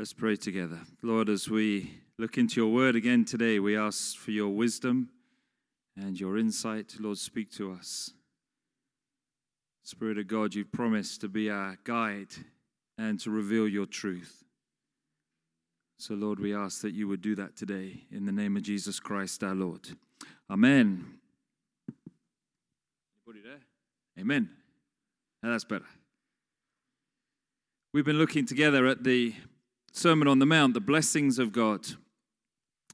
Let's pray together. Lord, as we look into your word again today, we ask for your wisdom and your insight. Lord, speak to us. Spirit of God, you've promised to be our guide and to reveal your truth. So, Lord, we ask that you would do that today in the name of Jesus Christ our Lord. Amen. Anybody there? Amen. Now that's better. We've been looking together at the Sermon on the Mount, the blessings of God.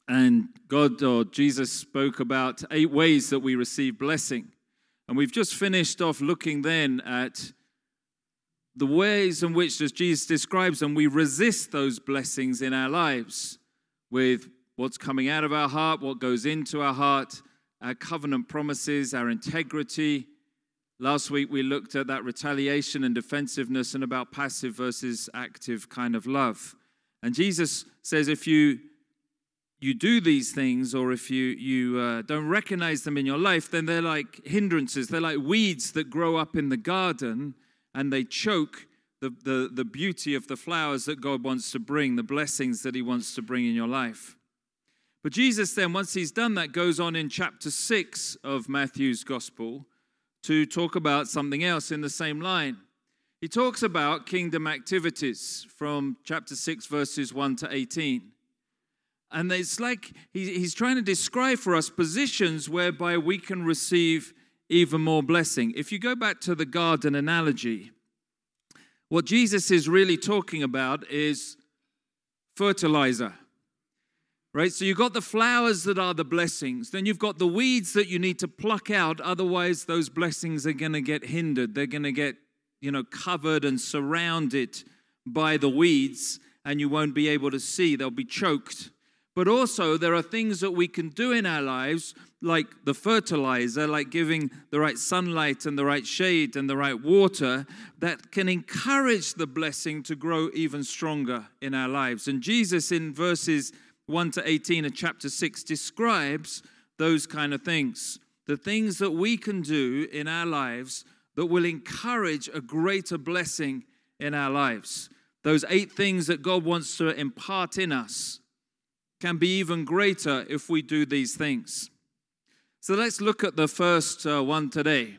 And God or Jesus spoke about eight ways that we receive blessing. And we've just finished off looking then at the ways in which, as Jesus describes them, we resist those blessings in our lives with what's coming out of our heart, what goes into our heart, our covenant promises, our integrity. Last week we looked at that retaliation and defensiveness and about passive versus active kind of love. And Jesus says if you you do these things or if you you uh, don't recognize them in your life then they're like hindrances. They're like weeds that grow up in the garden and they choke the, the, the beauty of the flowers that god wants to bring the blessings that he wants to bring in your life. But jesus then once he's done that goes on in chapter 6 of matthew's gospel to talk about something else in the same line he talks about kingdom activities from chapter 6, verses 1 to 18. And it's like he's trying to describe for us positions whereby we can receive even more blessing. If you go back to the garden analogy, what Jesus is really talking about is fertilizer. Right? So you've got the flowers that are the blessings. Then you've got the weeds that you need to pluck out. Otherwise, those blessings are going to get hindered. They're going to get you know, covered and surrounded by the weeds, and you won't be able to see. They'll be choked. But also, there are things that we can do in our lives, like the fertilizer, like giving the right sunlight and the right shade and the right water, that can encourage the blessing to grow even stronger in our lives. And Jesus, in verses 1 to 18 of chapter 6, describes those kind of things. The things that we can do in our lives that will encourage a greater blessing in our lives. Those eight things that God wants to impart in us can be even greater if we do these things. So let's look at the first uh, one today.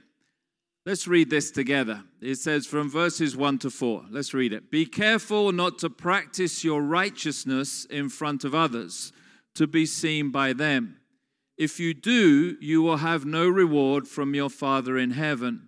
Let's read this together. It says from verses 1 to 4. Let's read it. Be careful not to practice your righteousness in front of others to be seen by them. If you do, you will have no reward from your Father in heaven.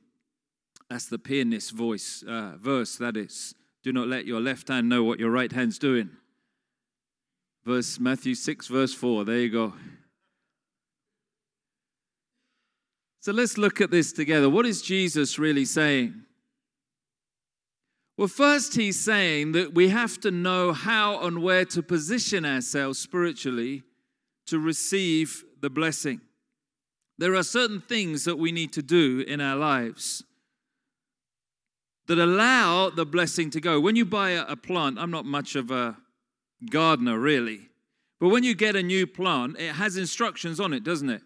That's the pianist voice, uh, verse, that is. Do not let your left hand know what your right hand's doing. Verse Matthew 6, verse 4. There you go. So let's look at this together. What is Jesus really saying? Well, first, he's saying that we have to know how and where to position ourselves spiritually to receive the blessing. There are certain things that we need to do in our lives that allow the blessing to go. When you buy a, plant, I'm not much of a gardener really, but when you get a new plant, it has instructions on it, doesn't it?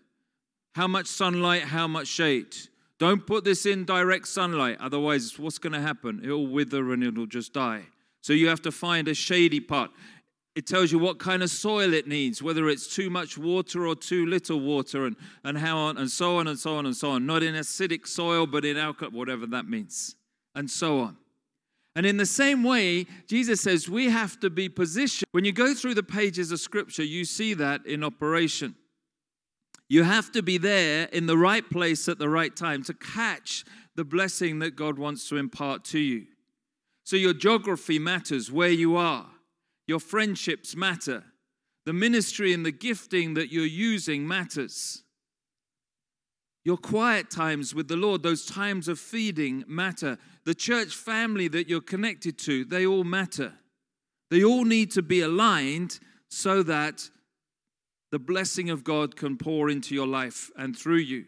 How much sunlight, how much shade. Don't put this in direct sunlight, otherwise, what's going to happen? It'll wither and it'll just die. So you have to find a shady part. It tells you what kind of soil it needs, whether it's too much water or too little water, and, and how on, and so on and so on and so on. Not in acidic soil, but in alkaline, whatever that means and so on. And in the same way, Jesus says we have to be positioned. When you go through the pages of Scripture, you see that in operation. You have to be there in the right place at the right time to catch the blessing that God wants to impart to you. So, your geography matters, where you are, your friendships matter, the ministry and the gifting that you're using matters. Your quiet times with the Lord, those times of feeding matter. The church family that you're connected to, they all matter. They all need to be aligned so that the blessing of God can pour into your life and through you.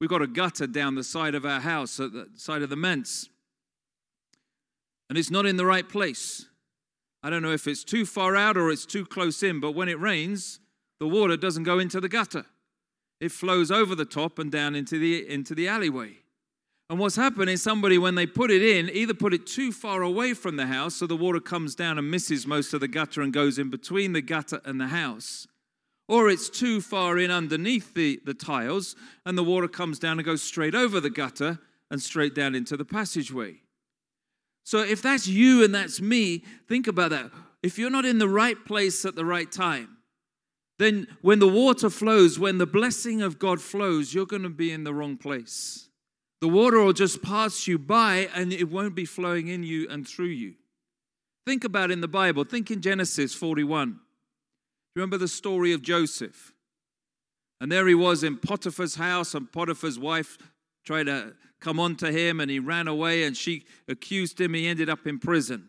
We've got a gutter down the side of our house, at the side of the manse, and it's not in the right place. I don't know if it's too far out or it's too close in, but when it rains, the water doesn't go into the gutter. It flows over the top and down into the, into the alleyway. And what's happened is somebody, when they put it in, either put it too far away from the house so the water comes down and misses most of the gutter and goes in between the gutter and the house, or it's too far in underneath the, the tiles and the water comes down and goes straight over the gutter and straight down into the passageway. So if that's you and that's me, think about that. If you're not in the right place at the right time, then when the water flows, when the blessing of God flows, you're going to be in the wrong place. The water will just pass you by and it won't be flowing in you and through you. Think about in the Bible, think in Genesis 41. Remember the story of Joseph? And there he was in Potiphar's house, and Potiphar's wife tried to come on to him, and he ran away, and she accused him. He ended up in prison.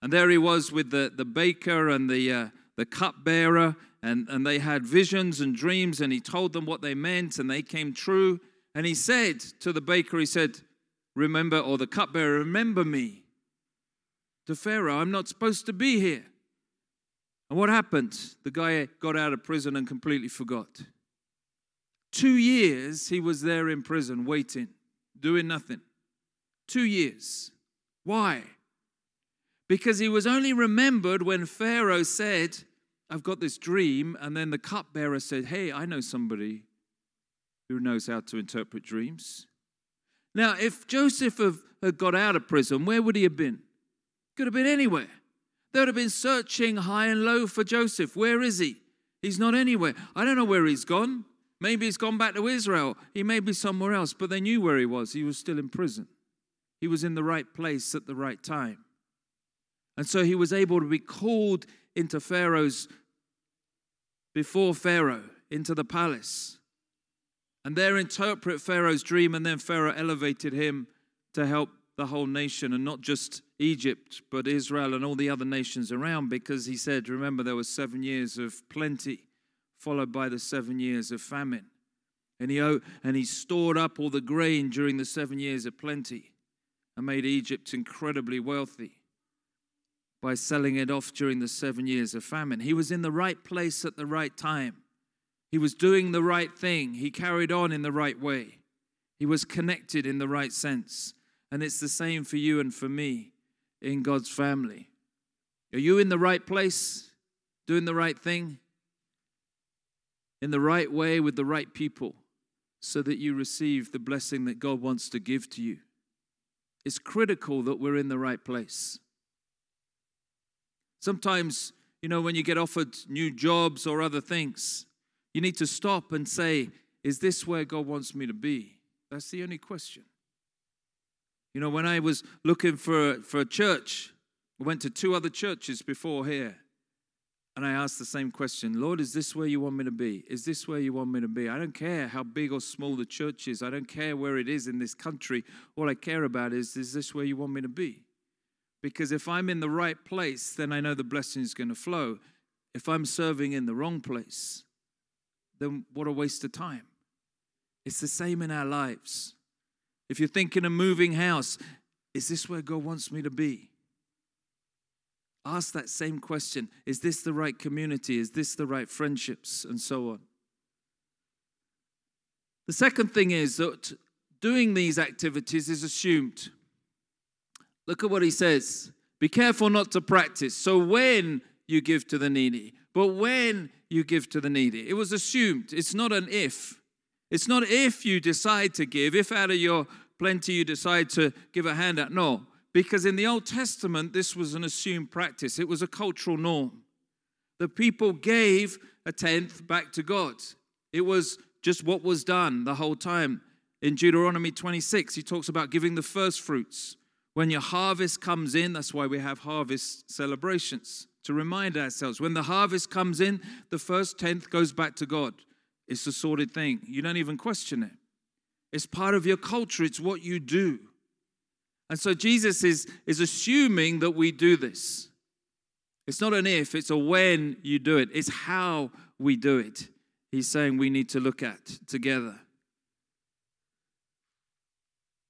And there he was with the, the baker and the, uh, the cupbearer, and, and they had visions and dreams, and he told them what they meant, and they came true. And he said to the baker, he said, Remember, or the cupbearer, remember me to Pharaoh. I'm not supposed to be here. And what happened? The guy got out of prison and completely forgot. Two years he was there in prison waiting, doing nothing. Two years. Why? Because he was only remembered when Pharaoh said, I've got this dream. And then the cupbearer said, Hey, I know somebody who knows how to interpret dreams. Now, if Joseph had got out of prison, where would he have been? Could have been anywhere. They would have been searching high and low for Joseph. Where is he? He's not anywhere. I don't know where he's gone. Maybe he's gone back to Israel. He may be somewhere else, but they knew where he was. He was still in prison. He was in the right place at the right time. And so he was able to be called into Pharaoh's, before Pharaoh, into the palace and there interpret Pharaoh's dream, and then Pharaoh elevated him to help the whole nation, and not just Egypt, but Israel and all the other nations around, because he said, Remember, there was seven years of plenty, followed by the seven years of famine. And he, and he stored up all the grain during the seven years of plenty and made Egypt incredibly wealthy by selling it off during the seven years of famine. He was in the right place at the right time. He was doing the right thing. He carried on in the right way. He was connected in the right sense. And it's the same for you and for me in God's family. Are you in the right place, doing the right thing, in the right way with the right people, so that you receive the blessing that God wants to give to you? It's critical that we're in the right place. Sometimes, you know, when you get offered new jobs or other things, you need to stop and say, Is this where God wants me to be? That's the only question. You know, when I was looking for, for a church, I went to two other churches before here. And I asked the same question Lord, is this where you want me to be? Is this where you want me to be? I don't care how big or small the church is. I don't care where it is in this country. All I care about is, is this where you want me to be? Because if I'm in the right place, then I know the blessing is going to flow. If I'm serving in the wrong place, then what a waste of time. It's the same in our lives. If you're thinking of moving house, is this where God wants me to be? Ask that same question Is this the right community? Is this the right friendships? And so on. The second thing is that doing these activities is assumed. Look at what he says Be careful not to practice. So when you give to the needy, but when you give to the needy. It was assumed. It's not an if. It's not if you decide to give, if out of your plenty you decide to give a handout. No, because in the Old Testament, this was an assumed practice, it was a cultural norm. The people gave a tenth back to God. It was just what was done the whole time. In Deuteronomy 26, he talks about giving the first fruits. When your harvest comes in, that's why we have harvest celebrations to remind ourselves when the harvest comes in, the first tenth goes back to God. It's a sorted thing. You don't even question it. It's part of your culture, it's what you do. And so Jesus is, is assuming that we do this. It's not an if, it's a when you do it. It's how we do it. He's saying we need to look at together.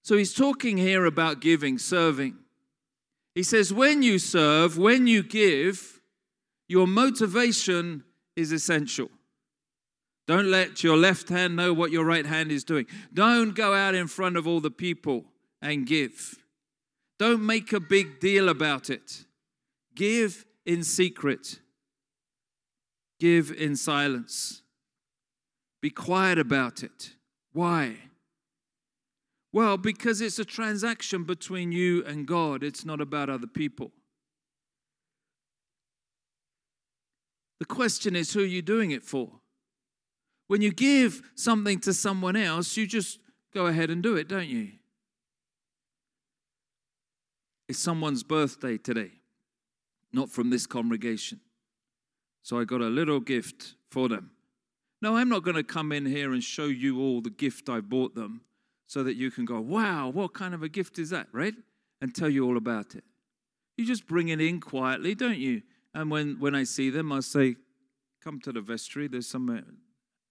So he's talking here about giving, serving. He says, when you serve, when you give, your motivation is essential. Don't let your left hand know what your right hand is doing. Don't go out in front of all the people and give. Don't make a big deal about it. Give in secret, give in silence. Be quiet about it. Why? Well, because it's a transaction between you and God, it's not about other people. The question is, who are you doing it for? When you give something to someone else, you just go ahead and do it, don't you? It's someone's birthday today, not from this congregation. So I got a little gift for them. No, I'm not going to come in here and show you all the gift I bought them so that you can go, wow, what kind of a gift is that, right? And tell you all about it. You just bring it in quietly, don't you? And when, when I see them, I say, come to the vestry, there's some uh,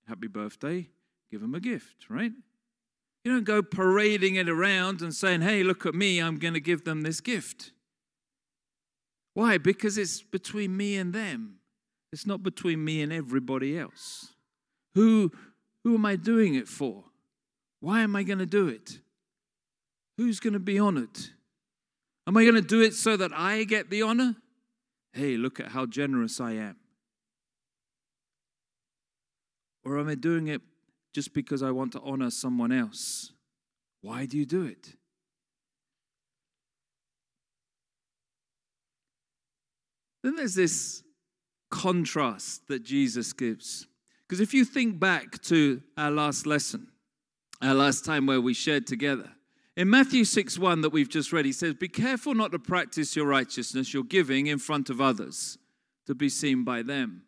happy birthday, give them a gift, right? You don't go parading it around and saying, hey, look at me, I'm going to give them this gift. Why? Because it's between me and them. It's not between me and everybody else. Who, who am I doing it for? Why am I going to do it? Who's going to be honored? Am I going to do it so that I get the honor? Hey, look at how generous I am. Or am I doing it just because I want to honor someone else? Why do you do it? Then there's this contrast that Jesus gives. Because if you think back to our last lesson, our last time where we shared together, in Matthew 6 1 that we've just read, he says, Be careful not to practice your righteousness, your giving, in front of others to be seen by them.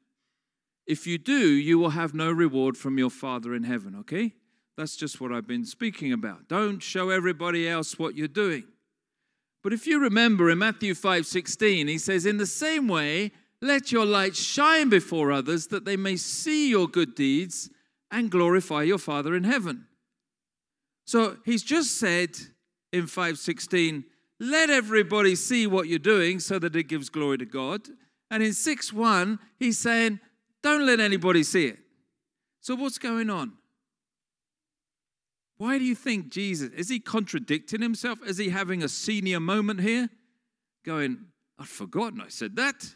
If you do, you will have no reward from your Father in heaven, okay? That's just what I've been speaking about. Don't show everybody else what you're doing. But if you remember in Matthew 5 16, he says, In the same way, let your light shine before others that they may see your good deeds and glorify your Father in heaven. So he's just said in 516, let everybody see what you're doing so that it gives glory to God. And in 6 1, he's saying, don't let anybody see it. So, what's going on? Why do you think Jesus, is he contradicting himself? Is he having a senior moment here? Going, I'd forgotten I said that.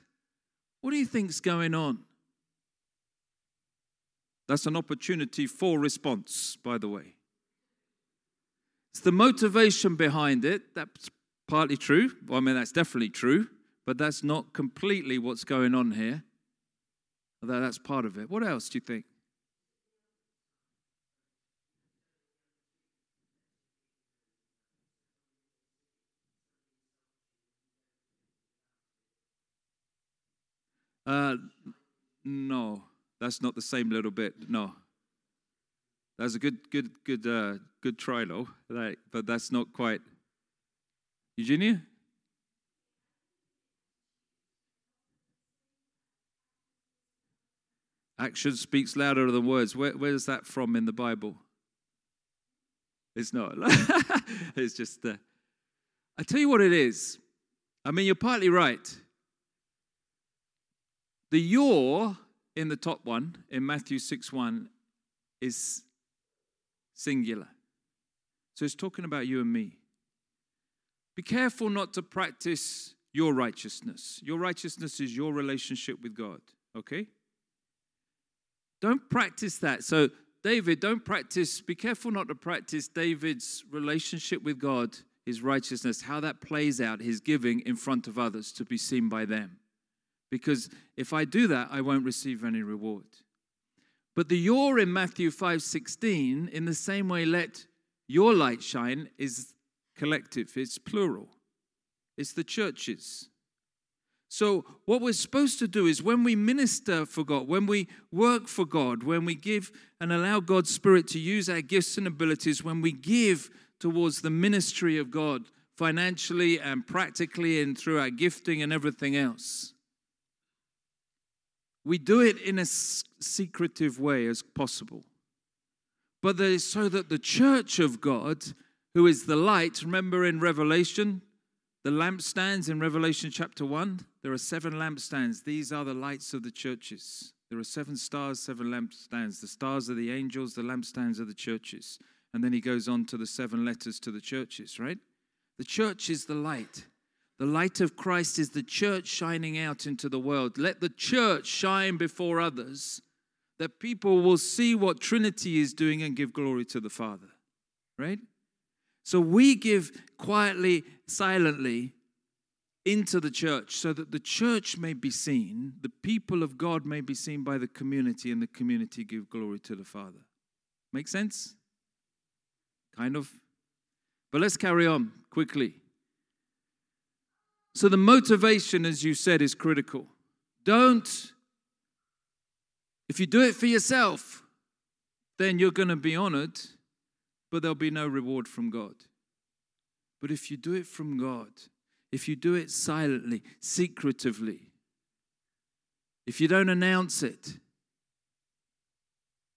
What do you think's going on? That's an opportunity for response, by the way. It's the motivation behind it. That's partly true. Well, I mean, that's definitely true, but that's not completely what's going on here. Although that's part of it. What else do you think? Uh, no, that's not the same little bit. No, that's a good, good, good, uh, good try, though. but that's not quite. Eugenia. Action speaks louder than words. Where, where's that from in the Bible? It's not. it's just. Uh, I tell you what it is. I mean, you're partly right. The your in the top one in Matthew 6 1 is singular. So it's talking about you and me. Be careful not to practice your righteousness. Your righteousness is your relationship with God, okay? Don't practice that. So, David, don't practice, be careful not to practice David's relationship with God, his righteousness, how that plays out, his giving in front of others to be seen by them. Because if I do that, I won't receive any reward. But the your in Matthew 5:16, in the same way, let your light shine, is collective, it's plural. It's the churches. So, what we're supposed to do is when we minister for God, when we work for God, when we give and allow God's Spirit to use our gifts and abilities, when we give towards the ministry of God financially and practically and through our gifting and everything else, we do it in a secretive way as possible. But there is so that the church of God, who is the light, remember in Revelation, the lampstands in Revelation chapter 1, there are seven lampstands. These are the lights of the churches. There are seven stars, seven lampstands. The stars are the angels, the lampstands are the churches. And then he goes on to the seven letters to the churches, right? The church is the light. The light of Christ is the church shining out into the world. Let the church shine before others that people will see what Trinity is doing and give glory to the Father, right? So we give quietly, silently into the church so that the church may be seen, the people of God may be seen by the community, and the community give glory to the Father. Make sense? Kind of. But let's carry on quickly. So, the motivation, as you said, is critical. Don't, if you do it for yourself, then you're going to be honored, but there'll be no reward from God. But if you do it from God, if you do it silently, secretively, if you don't announce it,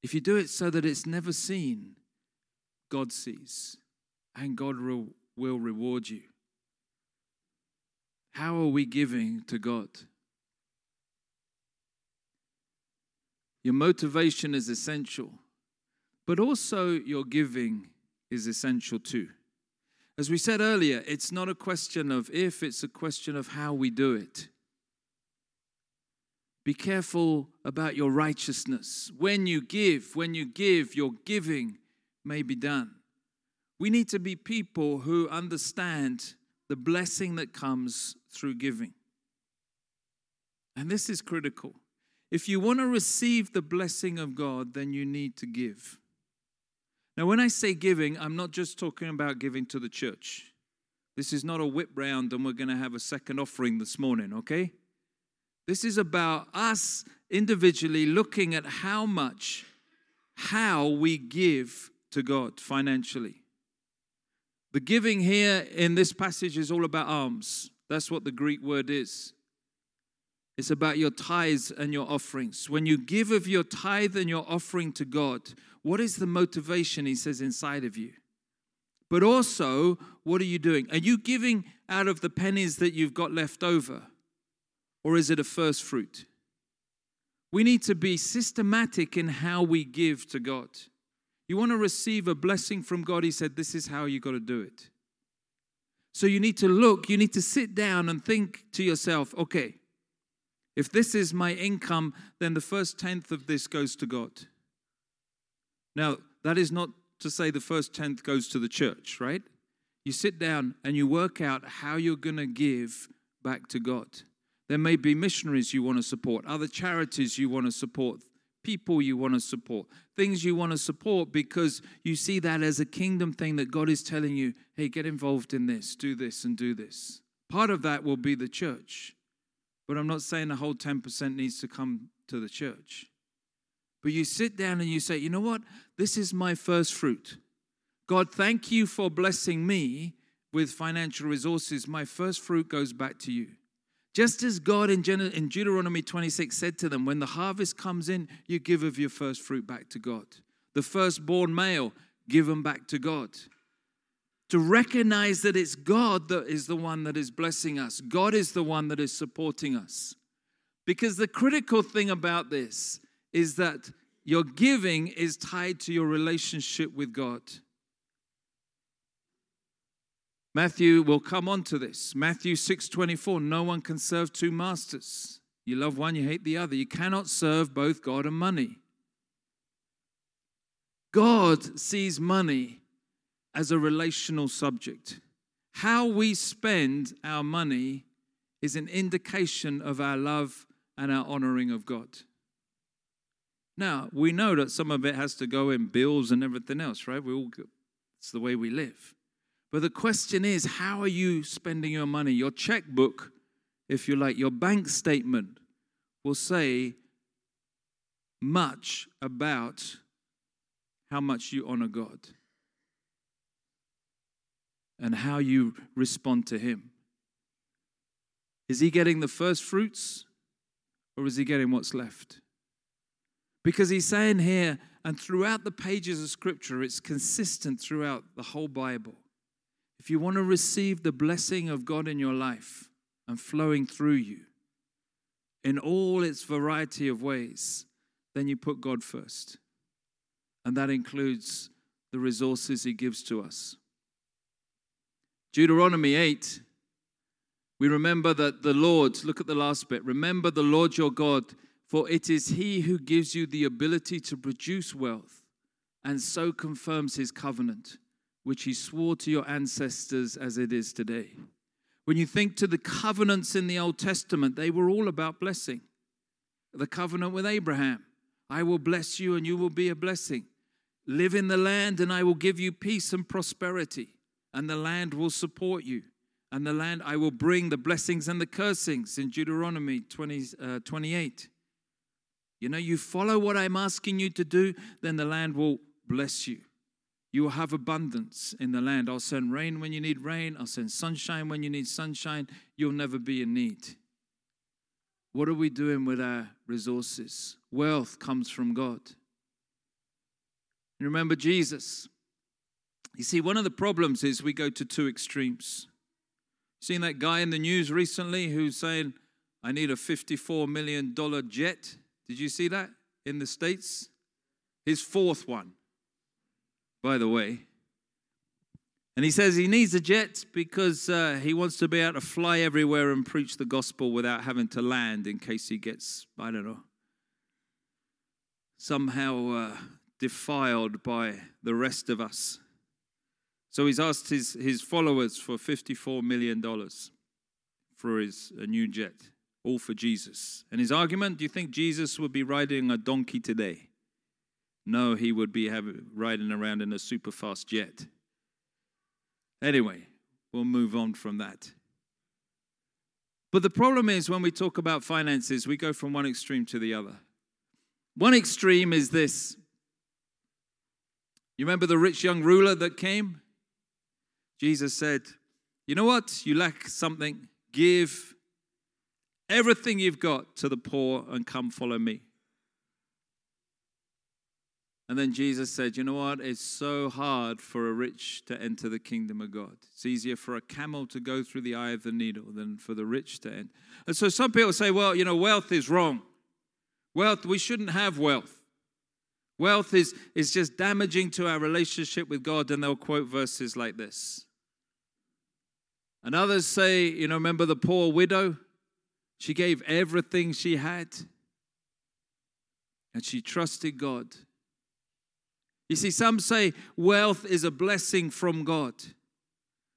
if you do it so that it's never seen, God sees and God will reward you. How are we giving to God? Your motivation is essential, but also your giving is essential too. As we said earlier, it's not a question of if, it's a question of how we do it. Be careful about your righteousness. When you give, when you give, your giving may be done. We need to be people who understand the blessing that comes through giving. And this is critical. If you want to receive the blessing of God, then you need to give. Now, when I say giving, I'm not just talking about giving to the church. This is not a whip round and we're going to have a second offering this morning, okay? This is about us individually looking at how much, how we give to God financially. The giving here in this passage is all about alms. That's what the Greek word is. It's about your tithes and your offerings. When you give of your tithe and your offering to God, what is the motivation, he says, inside of you? But also, what are you doing? Are you giving out of the pennies that you've got left over? Or is it a first fruit? We need to be systematic in how we give to God. You want to receive a blessing from God, He said, this is how you got to do it. So you need to look, you need to sit down and think to yourself, okay, if this is my income, then the first tenth of this goes to God. Now, that is not to say the first tenth goes to the church, right? You sit down and you work out how you're going to give back to God. There may be missionaries you want to support, other charities you want to support, people you want to support, things you want to support because you see that as a kingdom thing that God is telling you, hey, get involved in this, do this, and do this. Part of that will be the church. But I'm not saying the whole 10% needs to come to the church. But you sit down and you say, you know what? This is my first fruit. God, thank you for blessing me with financial resources. My first fruit goes back to you. Just as God in, Deuteronomy 26 said to them, when the harvest comes in, you give of your first fruit back to God. The firstborn male, give them back to God. To recognize that it's God that is the one that is blessing us, God is the one that is supporting us. Because the critical thing about this is that your giving is tied to your relationship with God. Matthew will come on to this. Matthew 6:24, no one can serve two masters. You love one, you hate the other. You cannot serve both God and money. God sees money as a relational subject. How we spend our money is an indication of our love and our honoring of God. Now, we know that some of it has to go in bills and everything else, right? We all it's the way we live. But the question is, how are you spending your money? Your checkbook, if you like, your bank statement will say much about how much you honor God and how you respond to Him. Is He getting the first fruits Or is he getting what's left? Because he's saying here, and throughout the pages of Scripture, it's consistent throughout the whole Bible. If you want to receive the blessing of God in your life and flowing through you in all its variety of ways, then you put God first. And that includes the resources He gives to us. Deuteronomy 8, we remember that the Lord, look at the last bit, remember the Lord your God, for it is He who gives you the ability to produce wealth and so confirms His covenant, which He swore to your ancestors as it is today. When you think to the covenants in the Old Testament, they were all about blessing. The covenant with Abraham I will bless you and you will be a blessing. Live in the land and I will give you peace and prosperity, and the land will support you. And the land I will bring the blessings and the cursings in Deuteronomy 20, uh, 28. You know, you follow what I'm asking you to do, then the land will bless you. You will have abundance in the land. I'll send rain when you need rain. I'll send sunshine when you need sunshine. You'll never be in need. What are we doing with our resources? Wealth comes from God. And remember Jesus. You see, one of the problems is we go to two extremes. Seen that guy in the news recently who's saying, I need a $54 million jet? Did you see that in the States? His fourth one, by the way. And he says he needs a jet because uh, he wants to be able to fly everywhere and preach the gospel without having to land in case he gets, I don't know, somehow uh, defiled by the rest of us. So he's asked his, his followers for $54 million for his a new jet, all for Jesus. And his argument do you think Jesus would be riding a donkey today? No, he would be riding around in a super fast jet. Anyway, we'll move on from that. But the problem is when we talk about finances, we go from one extreme to the other. One extreme is this. You remember the rich young ruler that came? Jesus said, You know what? You lack something. Give everything you've got to the poor and come follow me. And then Jesus said, You know what? It's so hard for a rich to enter the kingdom of God. It's easier for a camel to go through the eye of the needle than for the rich to enter. And so some people say, Well, you know, wealth is wrong. Wealth, we shouldn't have wealth. Wealth is, is just damaging to our relationship with God, and they'll quote verses like this. And others say, You know, remember the poor widow? She gave everything she had, and she trusted God you see, some say wealth is a blessing from God.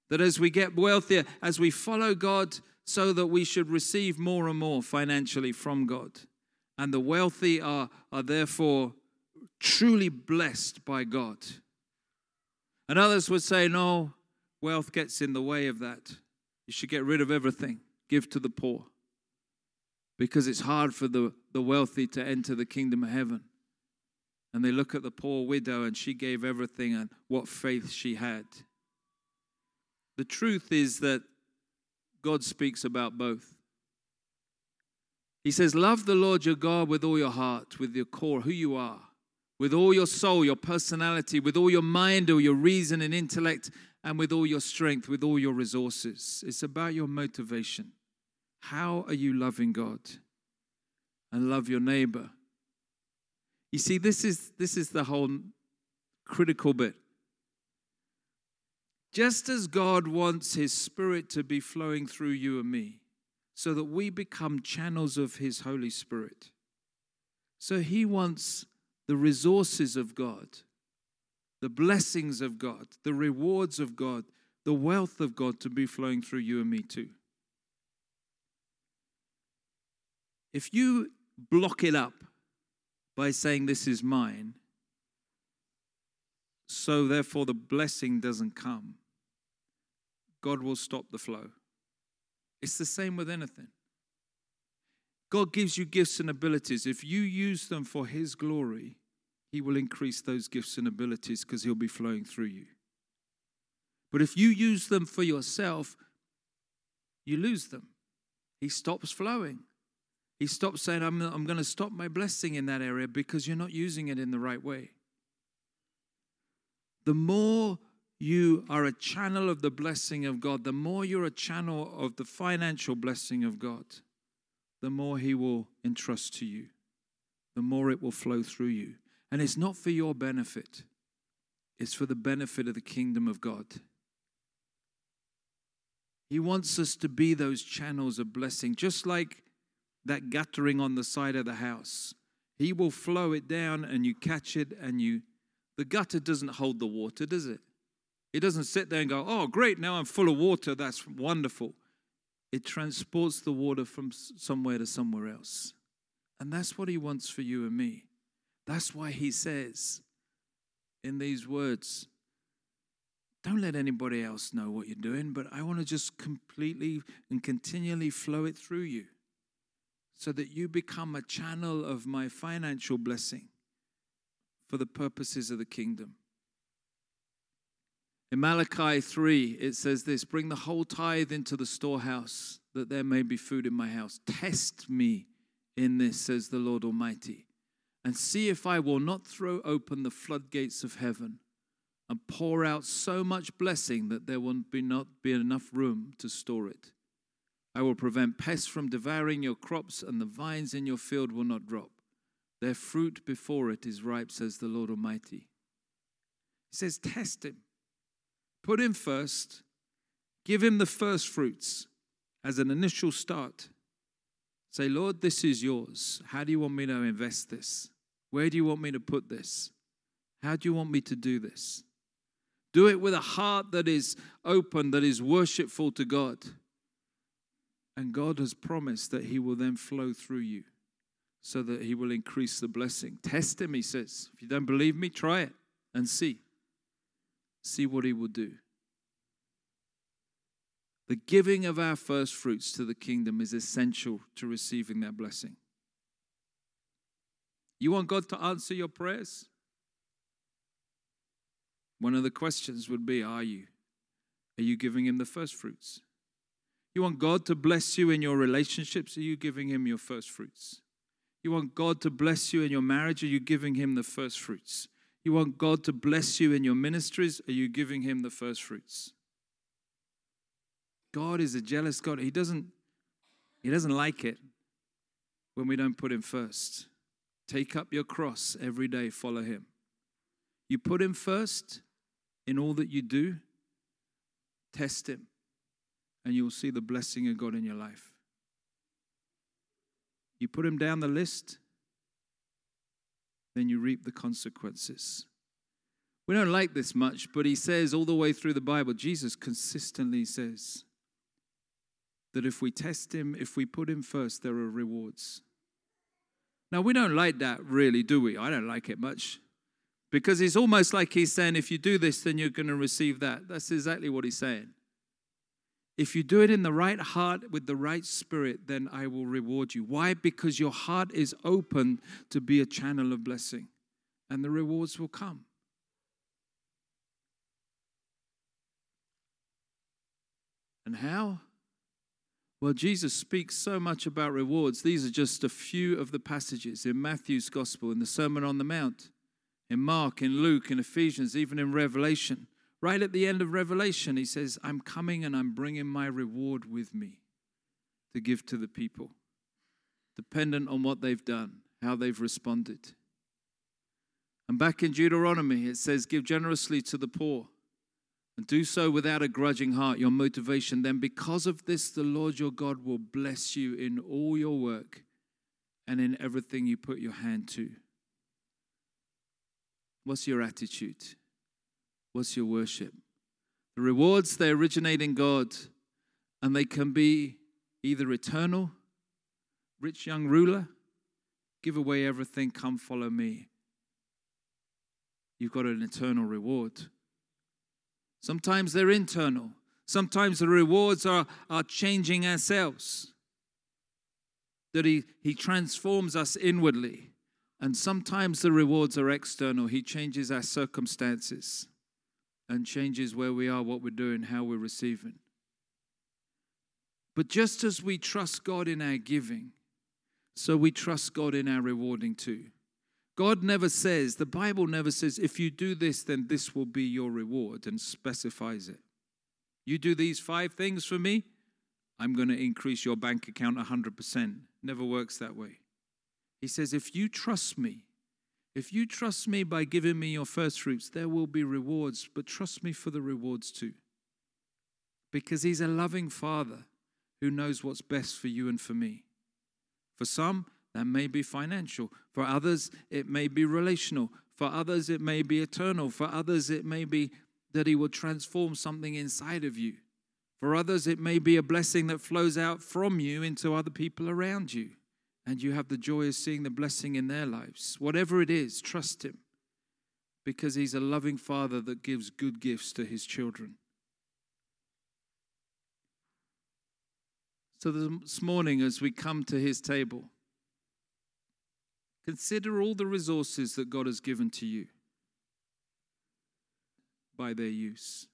That as we get wealthier, as we follow God, so that we should receive more and more financially from God. And the wealthy are, are therefore truly blessed by God. And others would say, no, wealth gets in the way of that. You should get rid of everything, give to the poor. Because it's hard for the, the wealthy to enter the kingdom of heaven. And they look at the poor widow, and she gave everything and what faith she had. The truth is that God speaks about both. He says, Love the Lord your God with all your heart, with your core, who you are, with all your soul, your personality, with all your mind or your reason and intellect, and with all your strength, with all your resources. It's about your motivation. How are you loving God? And love your neighbor you see, this is, this is the whole critical bit. Just as God wants His Spirit to be flowing through you and me, so that we become channels of His Holy Spirit. So He wants the resources of God, the blessings of God, the rewards of God, the wealth of God to be flowing through you and me too. If you block it up by saying, This is mine. So, therefore, the blessing doesn't come. God will stop the flow. It's the same with anything. God gives you gifts and abilities. If you use them for His glory, He will increase those gifts and abilities because He'll be flowing through you. But if you use them for yourself, you lose them. He stops flowing. He stops saying, I'm, I'm going to stop my blessing in that area because you're not using it in the right way. The more you are a channel of the blessing of God, the more you're a channel of the financial blessing of God, the more He will entrust to you, the more it will flow through you. And it's not for your benefit, it's for the benefit of the kingdom of God. He wants us to be those channels of blessing, just like that guttering on the side of the house. He will flow it down and you catch it and you. The gutter doesn't hold the water, does it? It doesn't sit there and go, oh, great, now I'm full of water. That's wonderful. It transports the water from somewhere to somewhere else. And that's what he wants for you and me. That's why he says in these words, don't let anybody else know what you're doing, but I want to just completely and continually flow it through you so that you become a channel of my financial blessing for the purposes of the kingdom. In Malachi 3, it says this Bring the whole tithe into the storehouse, that there may be food in my house. Test me in this, says the Lord Almighty, and see if I will not throw open the floodgates of heaven and pour out so much blessing that there will be not be enough room to store it. I will prevent pests from devouring your crops, and the vines in your field will not drop. Their fruit before it is ripe, says the Lord Almighty. He says, Test him. Put him first. Give him the first fruits as an initial start. Say, Lord, this is yours. How do you want me to invest this? Where do you want me to put this? How do you want me to do this? Do it with a heart that is open, that is worshipful to God. And God has promised that He will then flow through you so that He will increase the blessing. Test Him, He says. If you don't believe me, try it and see. See what He will do. The giving of our first fruits to the kingdom is essential to receiving that blessing. You want God to answer your prayers? One of the questions would be Are you? Are you giving Him the first fruits? You want God to bless you in your relationships? Are you giving Him your first fruits? You want God to bless you in your marriage? Are you giving Him the first fruits? You want God to bless you in your ministries? Are you giving Him the first fruits? God is a jealous God. He doesn't, he doesn't like it when we don't put Him first. Take up your cross every day, follow Him. You put Him first in all that you do, test Him and you'll see the blessing of God in your life. You put him down the list, then you reap the consequences. We don't like this much, but he says all the way through the Bible, Jesus consistently says that if we test him, if we put him first, there are rewards. Now, we don't like that really, do we? I don't like it much. Because it's almost like he's saying, if you do this, then you're going to receive that. That's exactly what he's saying. If you do it in the right heart with the right spirit, then I will reward you. Why? Because your heart is open to be a channel of blessing, and the rewards will come. And how? Well, Jesus speaks so much about rewards. These are just a few of the passages in Matthew's Gospel, in the Sermon on the Mount, in Mark, in Luke, in Ephesians, even in Revelation. Right at the end of Revelation, he says, I'm coming and I'm bringing my reward with me to give to the people, dependent on what they've done, how they've responded. And back in Deuteronomy, it says, Give generously to the poor and do so without a grudging heart, your motivation. Then, because of this, the Lord your God will bless you in all your work and in everything you put your hand to. What's your attitude? What's your worship? The rewards, they originate in God and they can be either eternal, rich young ruler, give away everything, come follow me. You've got an eternal reward. Sometimes they're internal. Sometimes the rewards are, are changing ourselves. That he, he transforms us inwardly. And sometimes the rewards are external. He changes our circumstances and changes where we are, what we're doing, how we're receiving. But just as we trust God in our giving, So we trust God in our rewarding too. God never says, the Bible never says, if you do this, then this will be your reward and specifies it. You do these five things for me, I'm going to increase your bank account 100%. Never works that way. He says, if you trust me, if you trust me by giving me your first fruits, there will be rewards, but trust me for the rewards too. Because He's a loving Father who knows what's best for you and for me. For some, that may be financial. For others, it may be relational. For others, it may be eternal. For others, it may be that He will transform something inside of you. For others, it may be a blessing that flows out from you into other people around you and you have the joy of seeing the blessing in their lives. Whatever it is, trust Him because He's a loving Father that gives good gifts to His children. So, this morning, as we come to His table, consider all the resources that God has given to you by their use.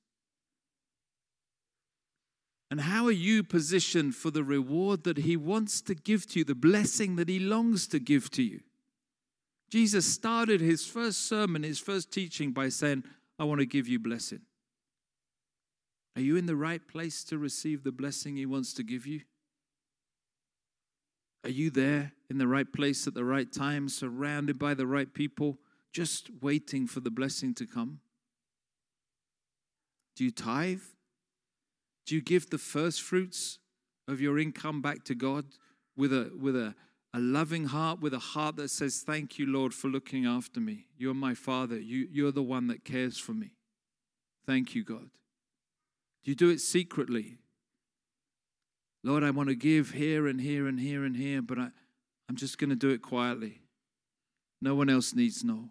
And how are you positioned for the reward that He wants to give to you, the blessing that He longs to give to you? Jesus started His first sermon, His first teaching by saying, I want to give you blessing. Are you in the right place to receive the blessing He wants to give you? Are you there in the right place at the right time, surrounded by the right people, just waiting for the blessing to come? Do you tithe? Do you give the first fruits of your income back to God with a with a, a loving heart, with a heart that says, Thank you, Lord, for looking after me. You're my father. You, you're the one that cares for me. Thank you, God. Do you do it secretly? Lord, I want to give here and here and here and here, but I, I'm just going to do it quietly. No one else needs to know.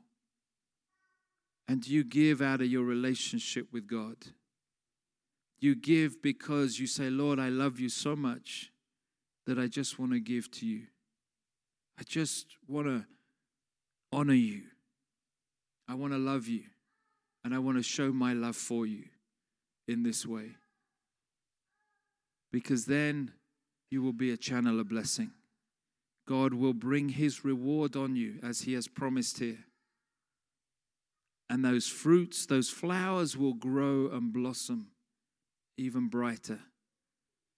And do you give out of your relationship with God? You give because you say, Lord, I love you so much that I just want to give to you. I just want to honor you. I want to love you. And I want to show my love for you in this way. Because then you will be a channel of blessing. God will bring his reward on you as he has promised here. And those fruits, those flowers will grow and blossom even brighter,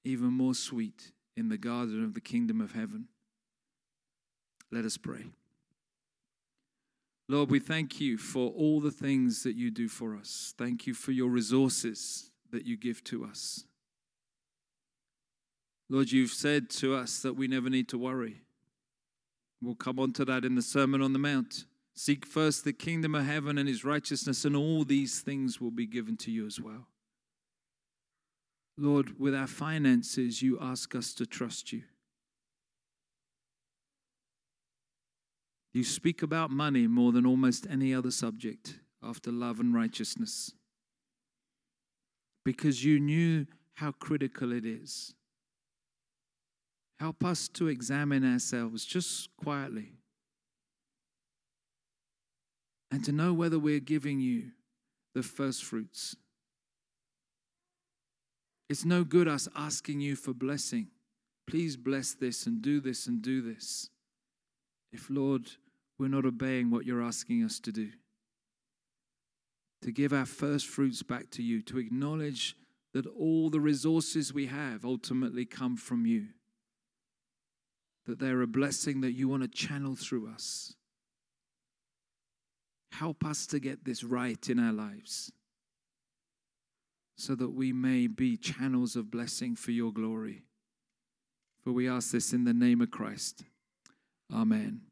even more sweet in the garden of the kingdom of heaven. Let us pray. Lord, we thank you for all the things that you do for us. Thank you for your resources that you give to us. Lord, you've said to us that we never need to worry. We'll come on to that in the Sermon on the Mount. Seek first the kingdom of heaven and his righteousness, and all these things will be given to you as well. Lord, with our finances, you ask us to trust you. You speak about money more than almost any other subject after love and righteousness because you knew how critical it is. Help us to examine ourselves just quietly and to know whether we're giving you the first fruits it's no good us asking you for blessing. Please bless this and do this and do this. If, Lord, we're not obeying what you're asking us to do. To give our first fruits back to you, to acknowledge that all the resources we have ultimately come from you. That they're a blessing that you want to channel through us. Help us to get this right in our lives so that we may be channels of blessing for your glory. For we ask this in the name of Christ. Amen.